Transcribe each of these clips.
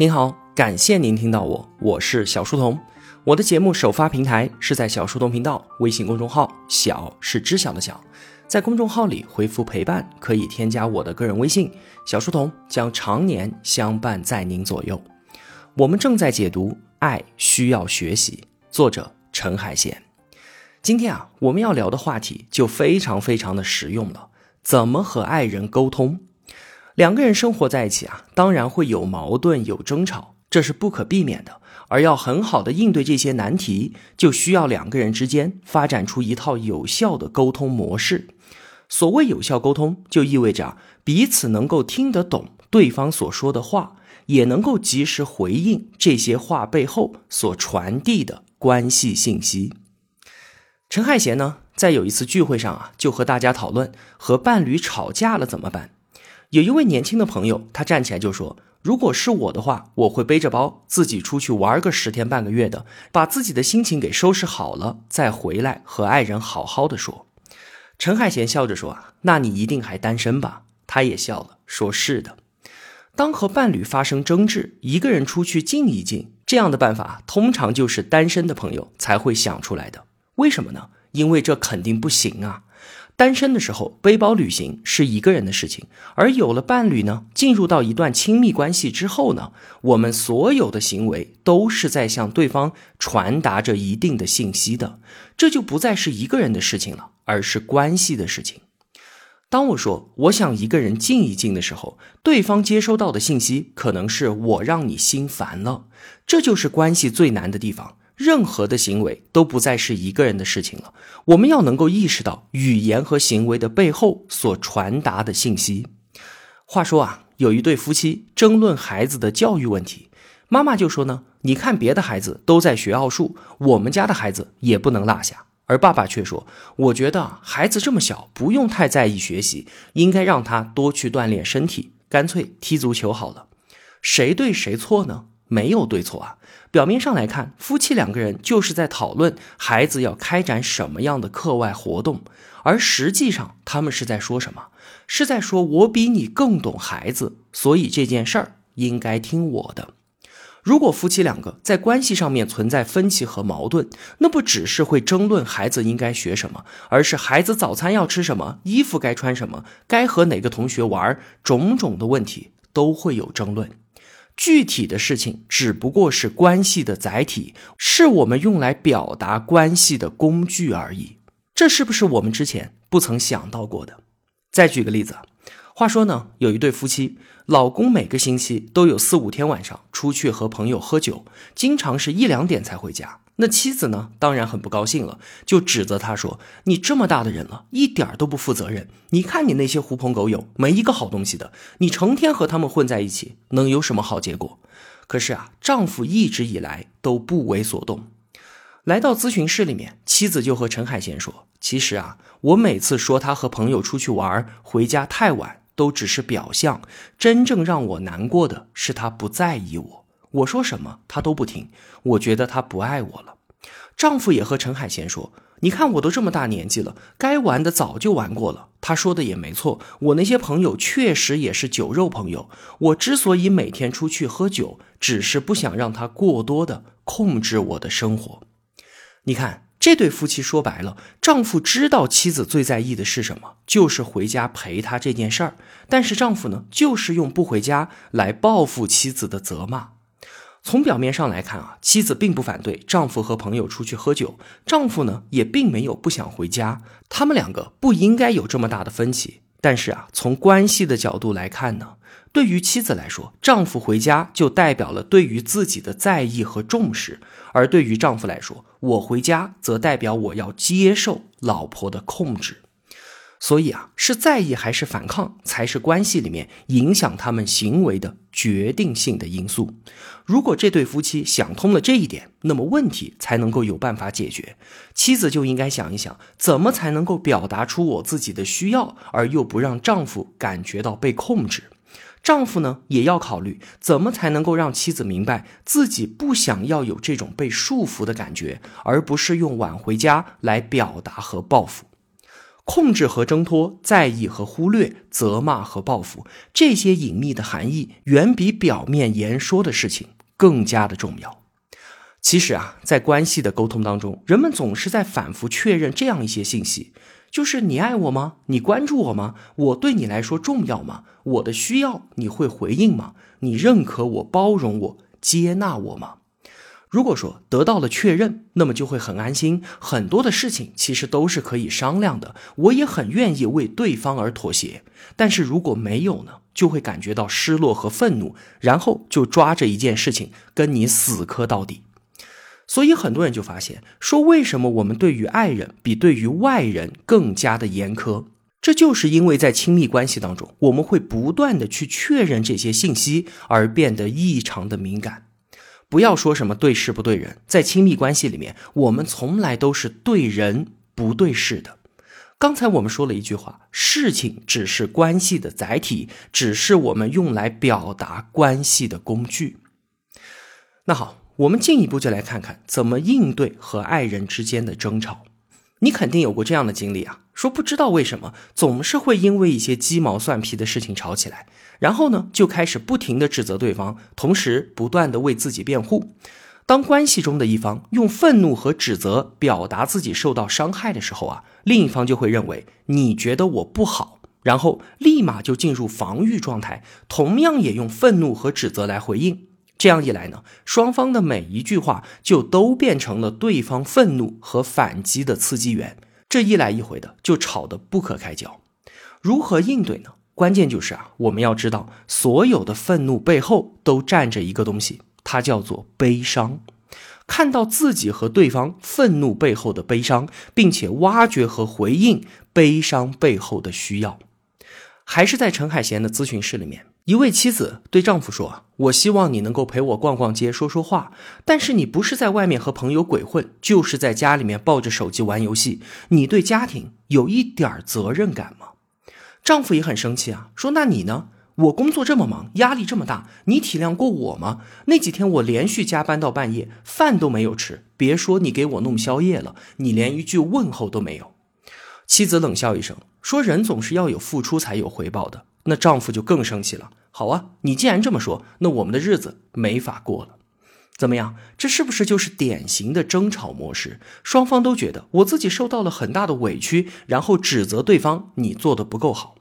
您好，感谢您听到我，我是小书童。我的节目首发平台是在小书童频道微信公众号，小是知晓的小，在公众号里回复陪伴，可以添加我的个人微信，小书童将常年相伴在您左右。我们正在解读《爱需要学习》，作者陈海贤。今天啊，我们要聊的话题就非常非常的实用了，怎么和爱人沟通？两个人生活在一起啊，当然会有矛盾、有争吵，这是不可避免的。而要很好的应对这些难题，就需要两个人之间发展出一套有效的沟通模式。所谓有效沟通，就意味着彼此能够听得懂对方所说的话，也能够及时回应这些话背后所传递的关系信息。陈海贤呢，在有一次聚会上啊，就和大家讨论和伴侣吵架了怎么办。有一位年轻的朋友，他站起来就说：“如果是我的话，我会背着包自己出去玩个十天半个月的，把自己的心情给收拾好了，再回来和爱人好好的说。”陈海贤笑着说：“，那你一定还单身吧？”他也笑了，说是的。当和伴侣发生争执，一个人出去静一静，这样的办法通常就是单身的朋友才会想出来的。为什么呢？因为这肯定不行啊。单身的时候，背包旅行是一个人的事情；而有了伴侣呢，进入到一段亲密关系之后呢，我们所有的行为都是在向对方传达着一定的信息的，这就不再是一个人的事情了，而是关系的事情。当我说我想一个人静一静的时候，对方接收到的信息可能是我让你心烦了，这就是关系最难的地方。任何的行为都不再是一个人的事情了。我们要能够意识到语言和行为的背后所传达的信息。话说啊，有一对夫妻争论孩子的教育问题，妈妈就说呢：“你看别的孩子都在学奥数，我们家的孩子也不能落下。”而爸爸却说：“我觉得孩子这么小，不用太在意学习，应该让他多去锻炼身体，干脆踢足球好了。”谁对谁错呢？没有对错啊。表面上来看，夫妻两个人就是在讨论孩子要开展什么样的课外活动，而实际上他们是在说什么？是在说我比你更懂孩子，所以这件事儿应该听我的。如果夫妻两个在关系上面存在分歧和矛盾，那不只是会争论孩子应该学什么，而是孩子早餐要吃什么，衣服该穿什么，该和哪个同学玩，种种的问题都会有争论。具体的事情只不过是关系的载体，是我们用来表达关系的工具而已。这是不是我们之前不曾想到过的？再举个例子，话说呢，有一对夫妻，老公每个星期都有四五天晚上出去和朋友喝酒，经常是一两点才回家。那妻子呢，当然很不高兴了，就指责他说：“你这么大的人了，一点都不负责任。你看你那些狐朋狗友，没一个好东西的。你成天和他们混在一起，能有什么好结果？”可是啊，丈夫一直以来都不为所动。来到咨询室里面，妻子就和陈海贤说：“其实啊，我每次说他和朋友出去玩，回家太晚，都只是表象。真正让我难过的是他不在意我。”我说什么他都不听，我觉得他不爱我了。丈夫也和陈海贤说：“你看我都这么大年纪了，该玩的早就玩过了。”他说的也没错，我那些朋友确实也是酒肉朋友。我之所以每天出去喝酒，只是不想让他过多的控制我的生活。你看这对夫妻说白了，丈夫知道妻子最在意的是什么，就是回家陪她这件事儿。但是丈夫呢，就是用不回家来报复妻子的责骂。从表面上来看啊，妻子并不反对丈夫和朋友出去喝酒，丈夫呢也并没有不想回家，他们两个不应该有这么大的分歧。但是啊，从关系的角度来看呢，对于妻子来说，丈夫回家就代表了对于自己的在意和重视；而对于丈夫来说，我回家则代表我要接受老婆的控制。所以啊，是在意还是反抗，才是关系里面影响他们行为的决定性的因素。如果这对夫妻想通了这一点，那么问题才能够有办法解决。妻子就应该想一想，怎么才能够表达出我自己的需要，而又不让丈夫感觉到被控制。丈夫呢，也要考虑怎么才能够让妻子明白自己不想要有这种被束缚的感觉，而不是用晚回家来表达和报复。控制和挣脱，在意和忽略，责骂和报复，这些隐秘的含义远比表面言说的事情更加的重要。其实啊，在关系的沟通当中，人们总是在反复确认这样一些信息：就是你爱我吗？你关注我吗？我对你来说重要吗？我的需要你会回应吗？你认可我、包容我、接纳我吗？如果说得到了确认，那么就会很安心，很多的事情其实都是可以商量的，我也很愿意为对方而妥协。但是如果没有呢，就会感觉到失落和愤怒，然后就抓着一件事情跟你死磕到底。所以很多人就发现，说为什么我们对于爱人比对于外人更加的严苛？这就是因为在亲密关系当中，我们会不断的去确认这些信息，而变得异常的敏感。不要说什么对事不对人，在亲密关系里面，我们从来都是对人不对事的。刚才我们说了一句话：事情只是关系的载体，只是我们用来表达关系的工具。那好，我们进一步就来看看怎么应对和爱人之间的争吵。你肯定有过这样的经历啊，说不知道为什么总是会因为一些鸡毛蒜皮的事情吵起来。然后呢，就开始不停的指责对方，同时不断的为自己辩护。当关系中的一方用愤怒和指责表达自己受到伤害的时候啊，另一方就会认为你觉得我不好，然后立马就进入防御状态，同样也用愤怒和指责来回应。这样一来呢，双方的每一句话就都变成了对方愤怒和反击的刺激源，这一来一回的就吵得不可开交。如何应对呢？关键就是啊，我们要知道，所有的愤怒背后都站着一个东西，它叫做悲伤。看到自己和对方愤怒背后的悲伤，并且挖掘和回应悲伤背后的需要。还是在陈海贤的咨询室里面，一位妻子对丈夫说：“我希望你能够陪我逛逛街，说说话。但是你不是在外面和朋友鬼混，就是在家里面抱着手机玩游戏。你对家庭有一点责任感吗？”丈夫也很生气啊，说：“那你呢？我工作这么忙，压力这么大，你体谅过我吗？那几天我连续加班到半夜，饭都没有吃，别说你给我弄宵夜了，你连一句问候都没有。”妻子冷笑一声，说：“人总是要有付出才有回报的。”那丈夫就更生气了。好啊，你既然这么说，那我们的日子没法过了。怎么样？这是不是就是典型的争吵模式？双方都觉得我自己受到了很大的委屈，然后指责对方你做的不够好。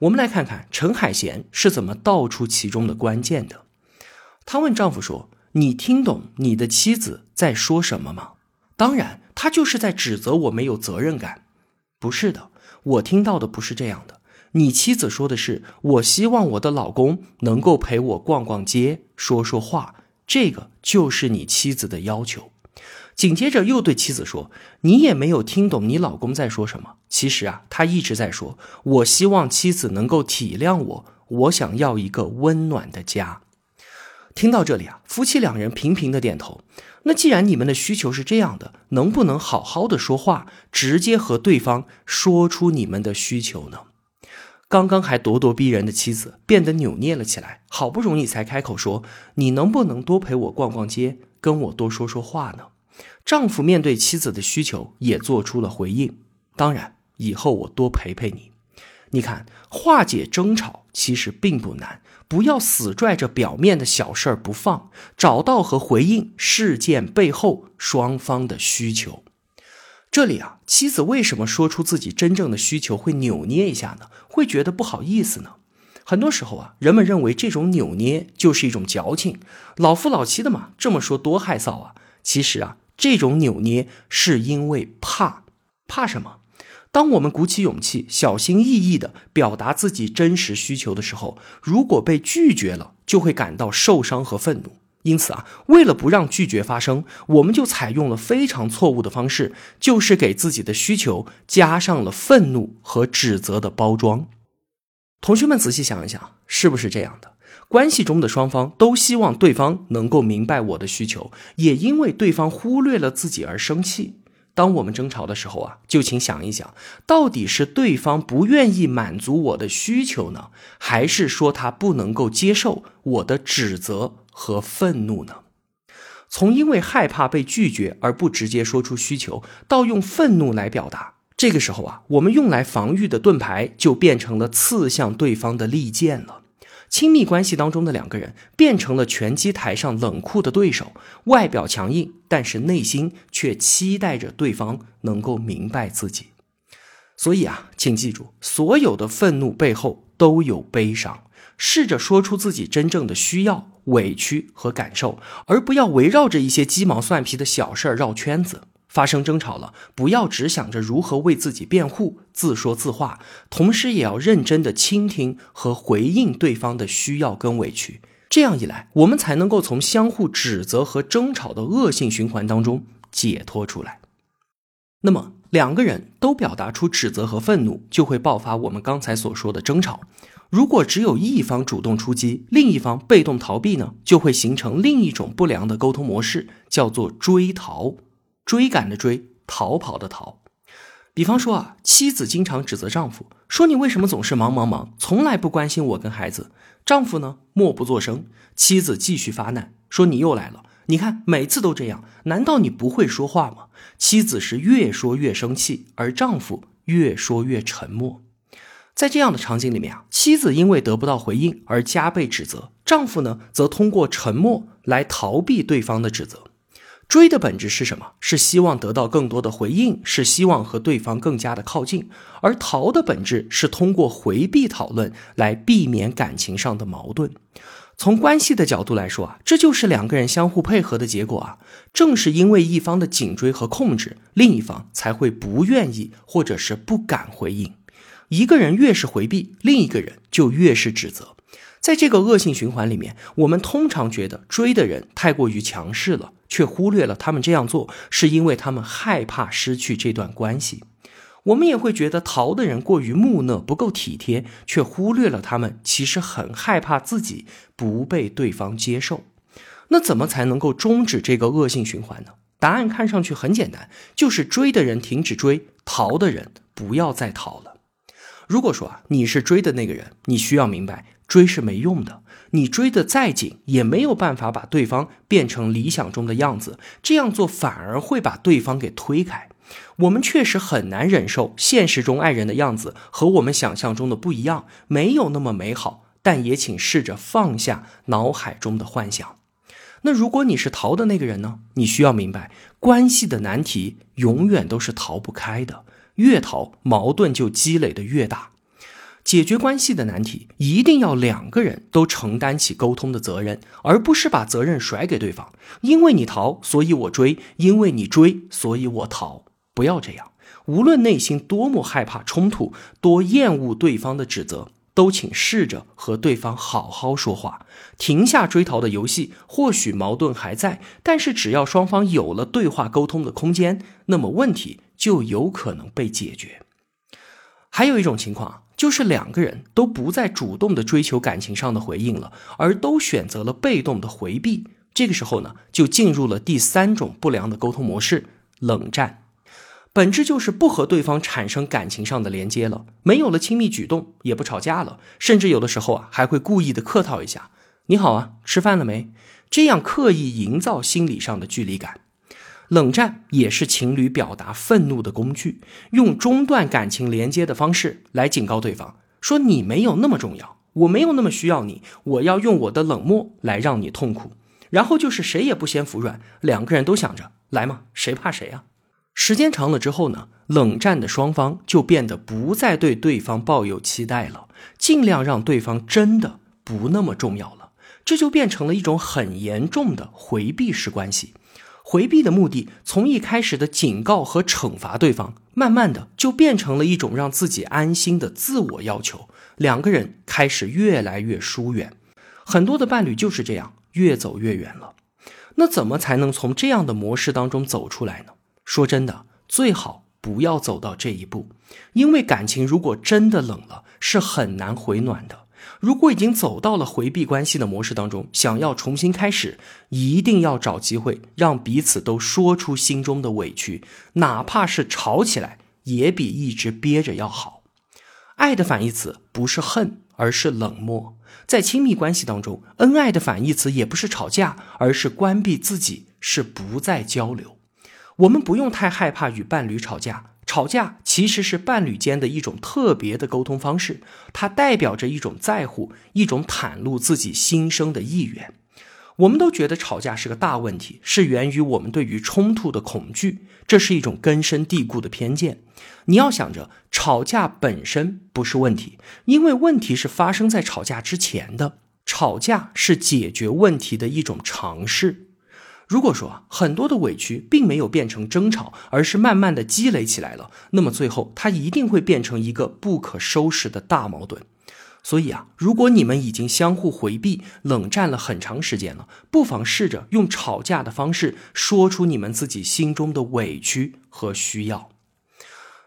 我们来看看陈海贤是怎么道出其中的关键的。她问丈夫说：“你听懂你的妻子在说什么吗？”当然，她就是在指责我没有责任感。不是的，我听到的不是这样的。你妻子说的是：“我希望我的老公能够陪我逛逛街，说说话。”这个就是你妻子的要求，紧接着又对妻子说：“你也没有听懂你老公在说什么。其实啊，他一直在说，我希望妻子能够体谅我，我想要一个温暖的家。”听到这里啊，夫妻两人频频的点头。那既然你们的需求是这样的，能不能好好的说话，直接和对方说出你们的需求呢？刚刚还咄咄逼人的妻子变得扭捏了起来，好不容易才开口说：“你能不能多陪我逛逛街，跟我多说说话呢？”丈夫面对妻子的需求也做出了回应：“当然，以后我多陪陪你。”你看，化解争吵其实并不难，不要死拽着表面的小事儿不放，找到和回应事件背后双方的需求。这里啊，妻子为什么说出自己真正的需求会扭捏一下呢？会觉得不好意思呢？很多时候啊，人们认为这种扭捏就是一种矫情，老夫老妻的嘛，这么说多害臊啊！其实啊，这种扭捏是因为怕，怕什么？当我们鼓起勇气、小心翼翼地表达自己真实需求的时候，如果被拒绝了，就会感到受伤和愤怒。因此啊，为了不让拒绝发生，我们就采用了非常错误的方式，就是给自己的需求加上了愤怒和指责的包装。同学们仔细想一想，是不是这样的？关系中的双方都希望对方能够明白我的需求，也因为对方忽略了自己而生气。当我们争吵的时候啊，就请想一想，到底是对方不愿意满足我的需求呢，还是说他不能够接受我的指责？和愤怒呢？从因为害怕被拒绝而不直接说出需求，到用愤怒来表达，这个时候啊，我们用来防御的盾牌就变成了刺向对方的利剑了。亲密关系当中的两个人变成了拳击台上冷酷的对手，外表强硬，但是内心却期待着对方能够明白自己。所以啊，请记住，所有的愤怒背后都有悲伤。试着说出自己真正的需要、委屈和感受，而不要围绕着一些鸡毛蒜皮的小事儿绕圈子。发生争吵了，不要只想着如何为自己辩护、自说自话，同时也要认真的倾听和回应对方的需要跟委屈。这样一来，我们才能够从相互指责和争吵的恶性循环当中解脱出来。那么，两个人都表达出指责和愤怒，就会爆发我们刚才所说的争吵。如果只有一方主动出击，另一方被动逃避呢，就会形成另一种不良的沟通模式，叫做追逃。追赶的追，逃跑的逃。比方说啊，妻子经常指责丈夫说：“你为什么总是忙忙忙，从来不关心我跟孩子？”丈夫呢，默不作声。妻子继续发难说：“你又来了，你看每次都这样，难道你不会说话吗？”妻子是越说越生气，而丈夫越说越沉默。在这样的场景里面啊，妻子因为得不到回应而加倍指责，丈夫呢则通过沉默来逃避对方的指责。追的本质是什么？是希望得到更多的回应，是希望和对方更加的靠近；而逃的本质是通过回避讨论来避免感情上的矛盾。从关系的角度来说啊，这就是两个人相互配合的结果啊。正是因为一方的紧追和控制，另一方才会不愿意或者是不敢回应。一个人越是回避，另一个人就越是指责。在这个恶性循环里面，我们通常觉得追的人太过于强势了，却忽略了他们这样做是因为他们害怕失去这段关系。我们也会觉得逃的人过于木讷，不够体贴，却忽略了他们其实很害怕自己不被对方接受。那怎么才能够终止这个恶性循环呢？答案看上去很简单，就是追的人停止追，逃的人不要再逃了。如果说啊，你是追的那个人，你需要明白，追是没用的。你追得再紧，也没有办法把对方变成理想中的样子。这样做反而会把对方给推开。我们确实很难忍受现实中爱人的样子和我们想象中的不一样，没有那么美好。但也请试着放下脑海中的幻想。那如果你是逃的那个人呢？你需要明白，关系的难题永远都是逃不开的。越逃，矛盾就积累的越大。解决关系的难题，一定要两个人都承担起沟通的责任，而不是把责任甩给对方。因为你逃，所以我追；因为你追，所以我逃。不要这样。无论内心多么害怕冲突，多厌恶对方的指责，都请试着和对方好好说话，停下追逃的游戏。或许矛盾还在，但是只要双方有了对话沟通的空间，那么问题。就有可能被解决。还有一种情况，就是两个人都不再主动的追求感情上的回应了，而都选择了被动的回避。这个时候呢，就进入了第三种不良的沟通模式——冷战。本质就是不和对方产生感情上的连接了，没有了亲密举动，也不吵架了，甚至有的时候啊，还会故意的客套一下：“你好啊，吃饭了没？”这样刻意营造心理上的距离感。冷战也是情侣表达愤怒的工具，用中断感情连接的方式来警告对方，说你没有那么重要，我没有那么需要你，我要用我的冷漠来让你痛苦。然后就是谁也不先服软，两个人都想着来嘛，谁怕谁啊？时间长了之后呢，冷战的双方就变得不再对对方抱有期待了，尽量让对方真的不那么重要了，这就变成了一种很严重的回避式关系。回避的目的，从一开始的警告和惩罚对方，慢慢的就变成了一种让自己安心的自我要求。两个人开始越来越疏远，很多的伴侣就是这样越走越远了。那怎么才能从这样的模式当中走出来呢？说真的，最好不要走到这一步，因为感情如果真的冷了，是很难回暖的。如果已经走到了回避关系的模式当中，想要重新开始，一定要找机会让彼此都说出心中的委屈，哪怕是吵起来，也比一直憋着要好。爱的反义词不是恨，而是冷漠。在亲密关系当中，恩爱的反义词也不是吵架，而是关闭自己，是不再交流。我们不用太害怕与伴侣吵架。吵架其实是伴侣间的一种特别的沟通方式，它代表着一种在乎，一种袒露自己心声的意愿。我们都觉得吵架是个大问题，是源于我们对于冲突的恐惧，这是一种根深蒂固的偏见。你要想着，吵架本身不是问题，因为问题是发生在吵架之前的。吵架是解决问题的一种尝试。如果说很多的委屈并没有变成争吵，而是慢慢的积累起来了，那么最后它一定会变成一个不可收拾的大矛盾。所以啊，如果你们已经相互回避、冷战了很长时间了，不妨试着用吵架的方式说出你们自己心中的委屈和需要。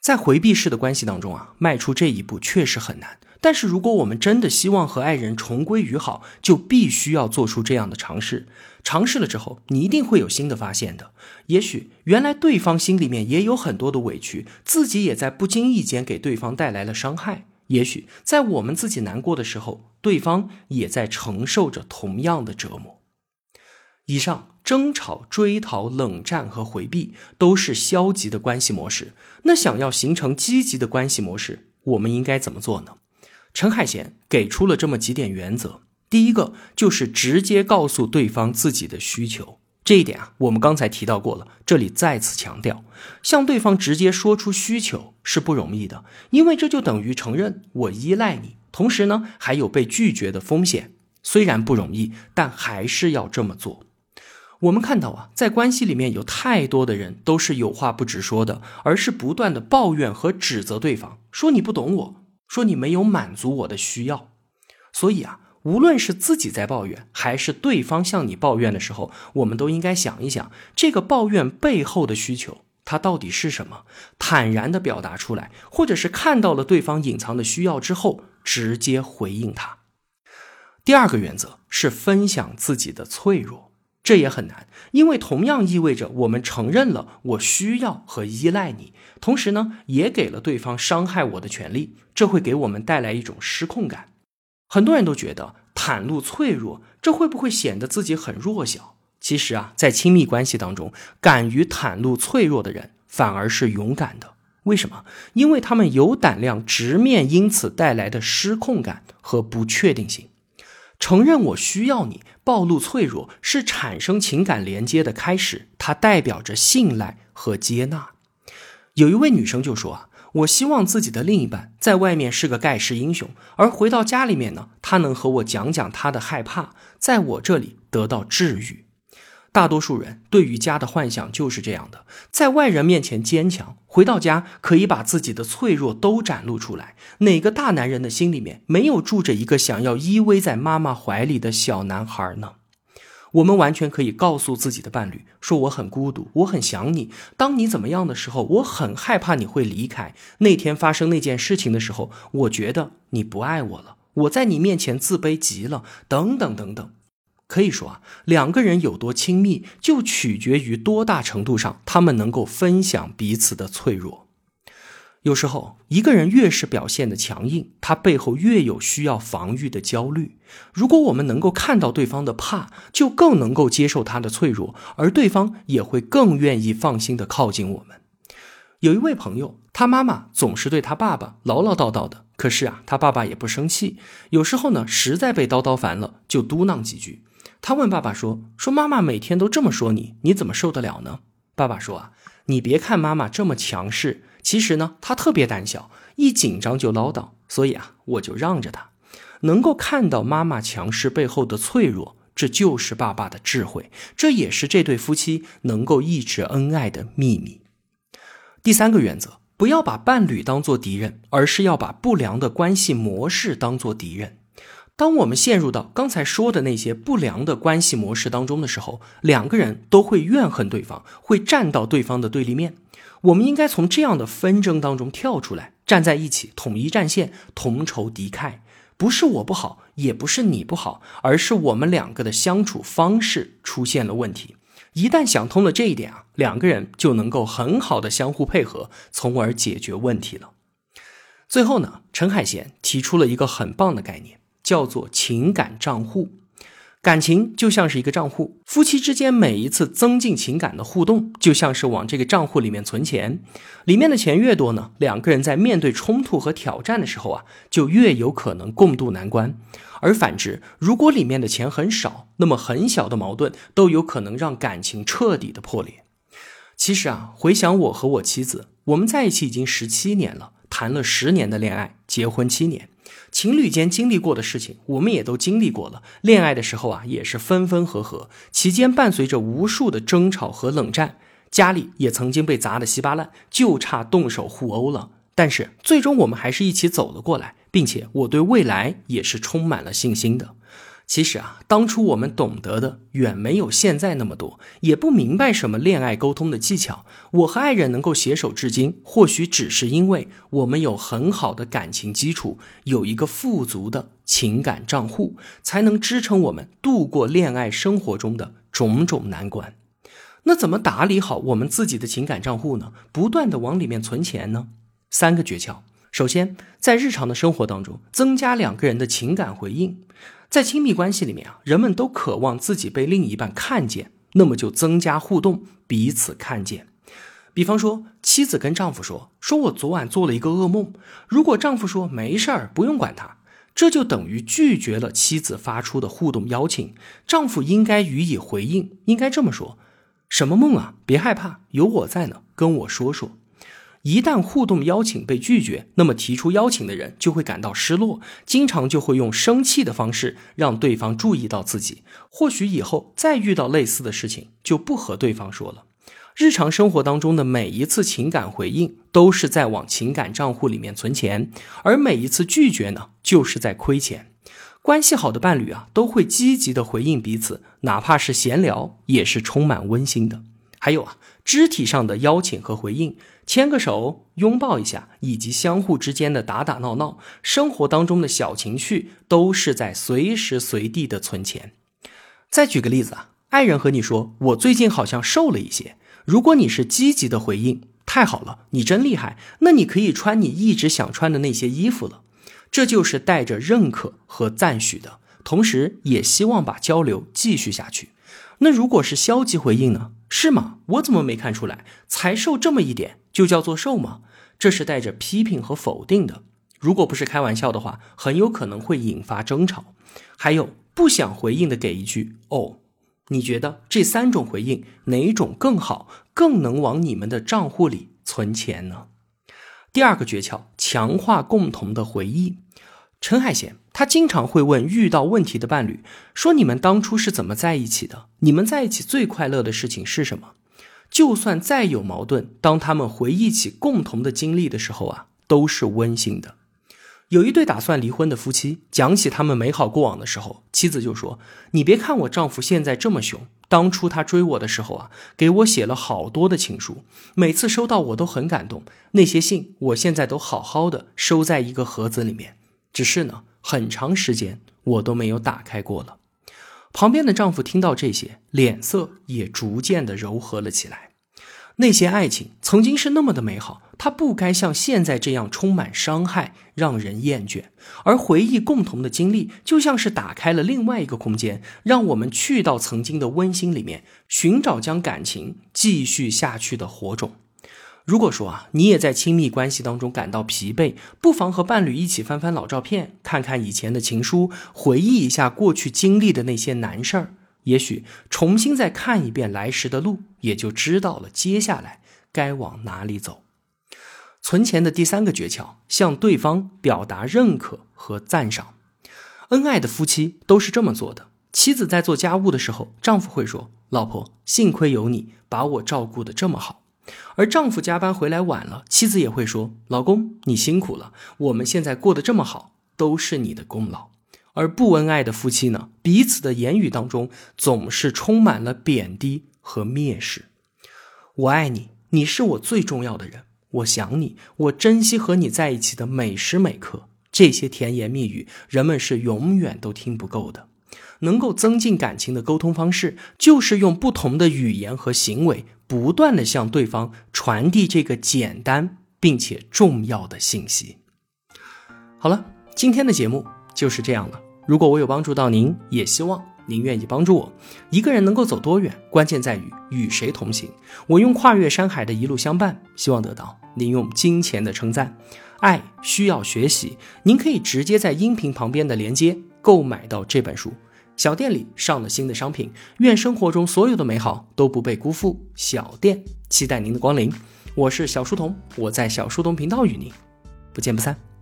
在回避式的关系当中啊，迈出这一步确实很难。但是如果我们真的希望和爱人重归于好，就必须要做出这样的尝试。尝试了之后，你一定会有新的发现的。也许原来对方心里面也有很多的委屈，自己也在不经意间给对方带来了伤害。也许在我们自己难过的时候，对方也在承受着同样的折磨。以上争吵、追逃、冷战和回避都是消极的关系模式。那想要形成积极的关系模式，我们应该怎么做呢？陈海贤给出了这么几点原则。第一个就是直接告诉对方自己的需求。这一点啊，我们刚才提到过了，这里再次强调，向对方直接说出需求是不容易的，因为这就等于承认我依赖你，同时呢还有被拒绝的风险。虽然不容易，但还是要这么做。我们看到啊，在关系里面有太多的人都是有话不直说的，而是不断的抱怨和指责对方，说你不懂我，说你没有满足我的需要。所以啊。无论是自己在抱怨，还是对方向你抱怨的时候，我们都应该想一想，这个抱怨背后的需求，它到底是什么？坦然的表达出来，或者是看到了对方隐藏的需要之后，直接回应他。第二个原则是分享自己的脆弱，这也很难，因为同样意味着我们承认了我需要和依赖你，同时呢，也给了对方伤害我的权利，这会给我们带来一种失控感。很多人都觉得袒露脆弱，这会不会显得自己很弱小？其实啊，在亲密关系当中，敢于袒露脆弱的人反而是勇敢的。为什么？因为他们有胆量直面因此带来的失控感和不确定性。承认我需要你，暴露脆弱，是产生情感连接的开始，它代表着信赖和接纳。有一位女生就说啊。我希望自己的另一半在外面是个盖世英雄，而回到家里面呢，他能和我讲讲他的害怕，在我这里得到治愈。大多数人对于家的幻想就是这样的：在外人面前坚强，回到家可以把自己的脆弱都展露出来。哪个大男人的心里面没有住着一个想要依偎在妈妈怀里的小男孩呢？我们完全可以告诉自己的伴侣说：“我很孤独，我很想你。当你怎么样的时候，我很害怕你会离开。那天发生那件事情的时候，我觉得你不爱我了。我在你面前自卑极了。等等等等，可以说啊，两个人有多亲密，就取决于多大程度上他们能够分享彼此的脆弱。”有时候，一个人越是表现的强硬，他背后越有需要防御的焦虑。如果我们能够看到对方的怕，就更能够接受他的脆弱，而对方也会更愿意放心的靠近我们。有一位朋友，他妈妈总是对他爸爸唠唠叨叨的，可是啊，他爸爸也不生气。有时候呢，实在被叨叨烦了，就嘟囔几句。他问爸爸说：“说妈妈每天都这么说你，你怎么受得了呢？”爸爸说：“啊，你别看妈妈这么强势。”其实呢，她特别胆小，一紧张就唠叨，所以啊，我就让着她。能够看到妈妈强势背后的脆弱，这就是爸爸的智慧，这也是这对夫妻能够一直恩爱的秘密。第三个原则，不要把伴侣当做敌人，而是要把不良的关系模式当做敌人。当我们陷入到刚才说的那些不良的关系模式当中的时候，两个人都会怨恨对方，会站到对方的对立面。我们应该从这样的纷争当中跳出来，站在一起，统一战线，同仇敌忾。不是我不好，也不是你不好，而是我们两个的相处方式出现了问题。一旦想通了这一点啊，两个人就能够很好的相互配合，从而解决问题了。最后呢，陈海贤提出了一个很棒的概念，叫做情感账户。感情就像是一个账户，夫妻之间每一次增进情感的互动，就像是往这个账户里面存钱，里面的钱越多呢，两个人在面对冲突和挑战的时候啊，就越有可能共度难关。而反之，如果里面的钱很少，那么很小的矛盾都有可能让感情彻底的破裂。其实啊，回想我和我妻子，我们在一起已经十七年了，谈了十年的恋爱，结婚七年。情侣间经历过的事情，我们也都经历过了。恋爱的时候啊，也是分分合合，期间伴随着无数的争吵和冷战，家里也曾经被砸得稀巴烂，就差动手互殴了。但是最终我们还是一起走了过来，并且我对未来也是充满了信心的。其实啊，当初我们懂得的远没有现在那么多，也不明白什么恋爱沟通的技巧。我和爱人能够携手至今，或许只是因为我们有很好的感情基础，有一个富足的情感账户，才能支撑我们度过恋爱生活中的种种难关。那怎么打理好我们自己的情感账户呢？不断的往里面存钱呢？三个诀窍。首先，在日常的生活当中，增加两个人的情感回应。在亲密关系里面啊，人们都渴望自己被另一半看见，那么就增加互动，彼此看见。比方说，妻子跟丈夫说：“说我昨晚做了一个噩梦。”如果丈夫说：“没事儿，不用管他。”这就等于拒绝了妻子发出的互动邀请。丈夫应该予以回应，应该这么说：“什么梦啊？别害怕，有我在呢，跟我说说。”一旦互动邀请被拒绝，那么提出邀请的人就会感到失落，经常就会用生气的方式让对方注意到自己。或许以后再遇到类似的事情，就不和对方说了。日常生活当中的每一次情感回应，都是在往情感账户里面存钱，而每一次拒绝呢，就是在亏钱。关系好的伴侣啊，都会积极的回应彼此，哪怕是闲聊，也是充满温馨的。还有啊，肢体上的邀请和回应。牵个手，拥抱一下，以及相互之间的打打闹闹，生活当中的小情绪都是在随时随地的存钱。再举个例子啊，爱人和你说：“我最近好像瘦了一些。”如果你是积极的回应，太好了，你真厉害，那你可以穿你一直想穿的那些衣服了。这就是带着认可和赞许的，同时也希望把交流继续下去。那如果是消极回应呢？是吗？我怎么没看出来？才瘦这么一点就叫做瘦吗？这是带着批评和否定的。如果不是开玩笑的话，很有可能会引发争吵。还有不想回应的，给一句哦。你觉得这三种回应哪种更好，更能往你们的账户里存钱呢？第二个诀窍，强化共同的回忆。陈海贤，他经常会问遇到问题的伴侣说：“你们当初是怎么在一起的？你们在一起最快乐的事情是什么？”就算再有矛盾，当他们回忆起共同的经历的时候啊，都是温馨的。有一对打算离婚的夫妻讲起他们美好过往的时候，妻子就说：“你别看我丈夫现在这么凶，当初他追我的时候啊，给我写了好多的情书，每次收到我都很感动。那些信我现在都好好的收在一个盒子里面。”只是呢，很长时间我都没有打开过了。旁边的丈夫听到这些，脸色也逐渐的柔和了起来。那些爱情曾经是那么的美好，它不该像现在这样充满伤害，让人厌倦。而回忆共同的经历，就像是打开了另外一个空间，让我们去到曾经的温馨里面，寻找将感情继续下去的火种。如果说啊，你也在亲密关系当中感到疲惫，不妨和伴侣一起翻翻老照片，看看以前的情书，回忆一下过去经历的那些难事儿。也许重新再看一遍来时的路，也就知道了接下来该往哪里走。存钱的第三个诀窍，向对方表达认可和赞赏。恩爱的夫妻都是这么做的。妻子在做家务的时候，丈夫会说：“老婆，幸亏有你，把我照顾得这么好。”而丈夫加班回来晚了，妻子也会说：“老公，你辛苦了，我们现在过得这么好，都是你的功劳。”而不恩爱的夫妻呢，彼此的言语当中总是充满了贬低和蔑视。我爱你，你是我最重要的人，我想你，我珍惜和你在一起的每时每刻。这些甜言蜜语，人们是永远都听不够的。能够增进感情的沟通方式，就是用不同的语言和行为，不断的向对方传递这个简单并且重要的信息。好了，今天的节目就是这样了。如果我有帮助到您，也希望您愿意帮助我。一个人能够走多远，关键在于与谁同行。我用跨越山海的一路相伴，希望得到您用金钱的称赞。爱需要学习，您可以直接在音频旁边的连接购买到这本书。小店里上了新的商品，愿生活中所有的美好都不被辜负。小店期待您的光临。我是小书童，我在小书童频道与您不见不散。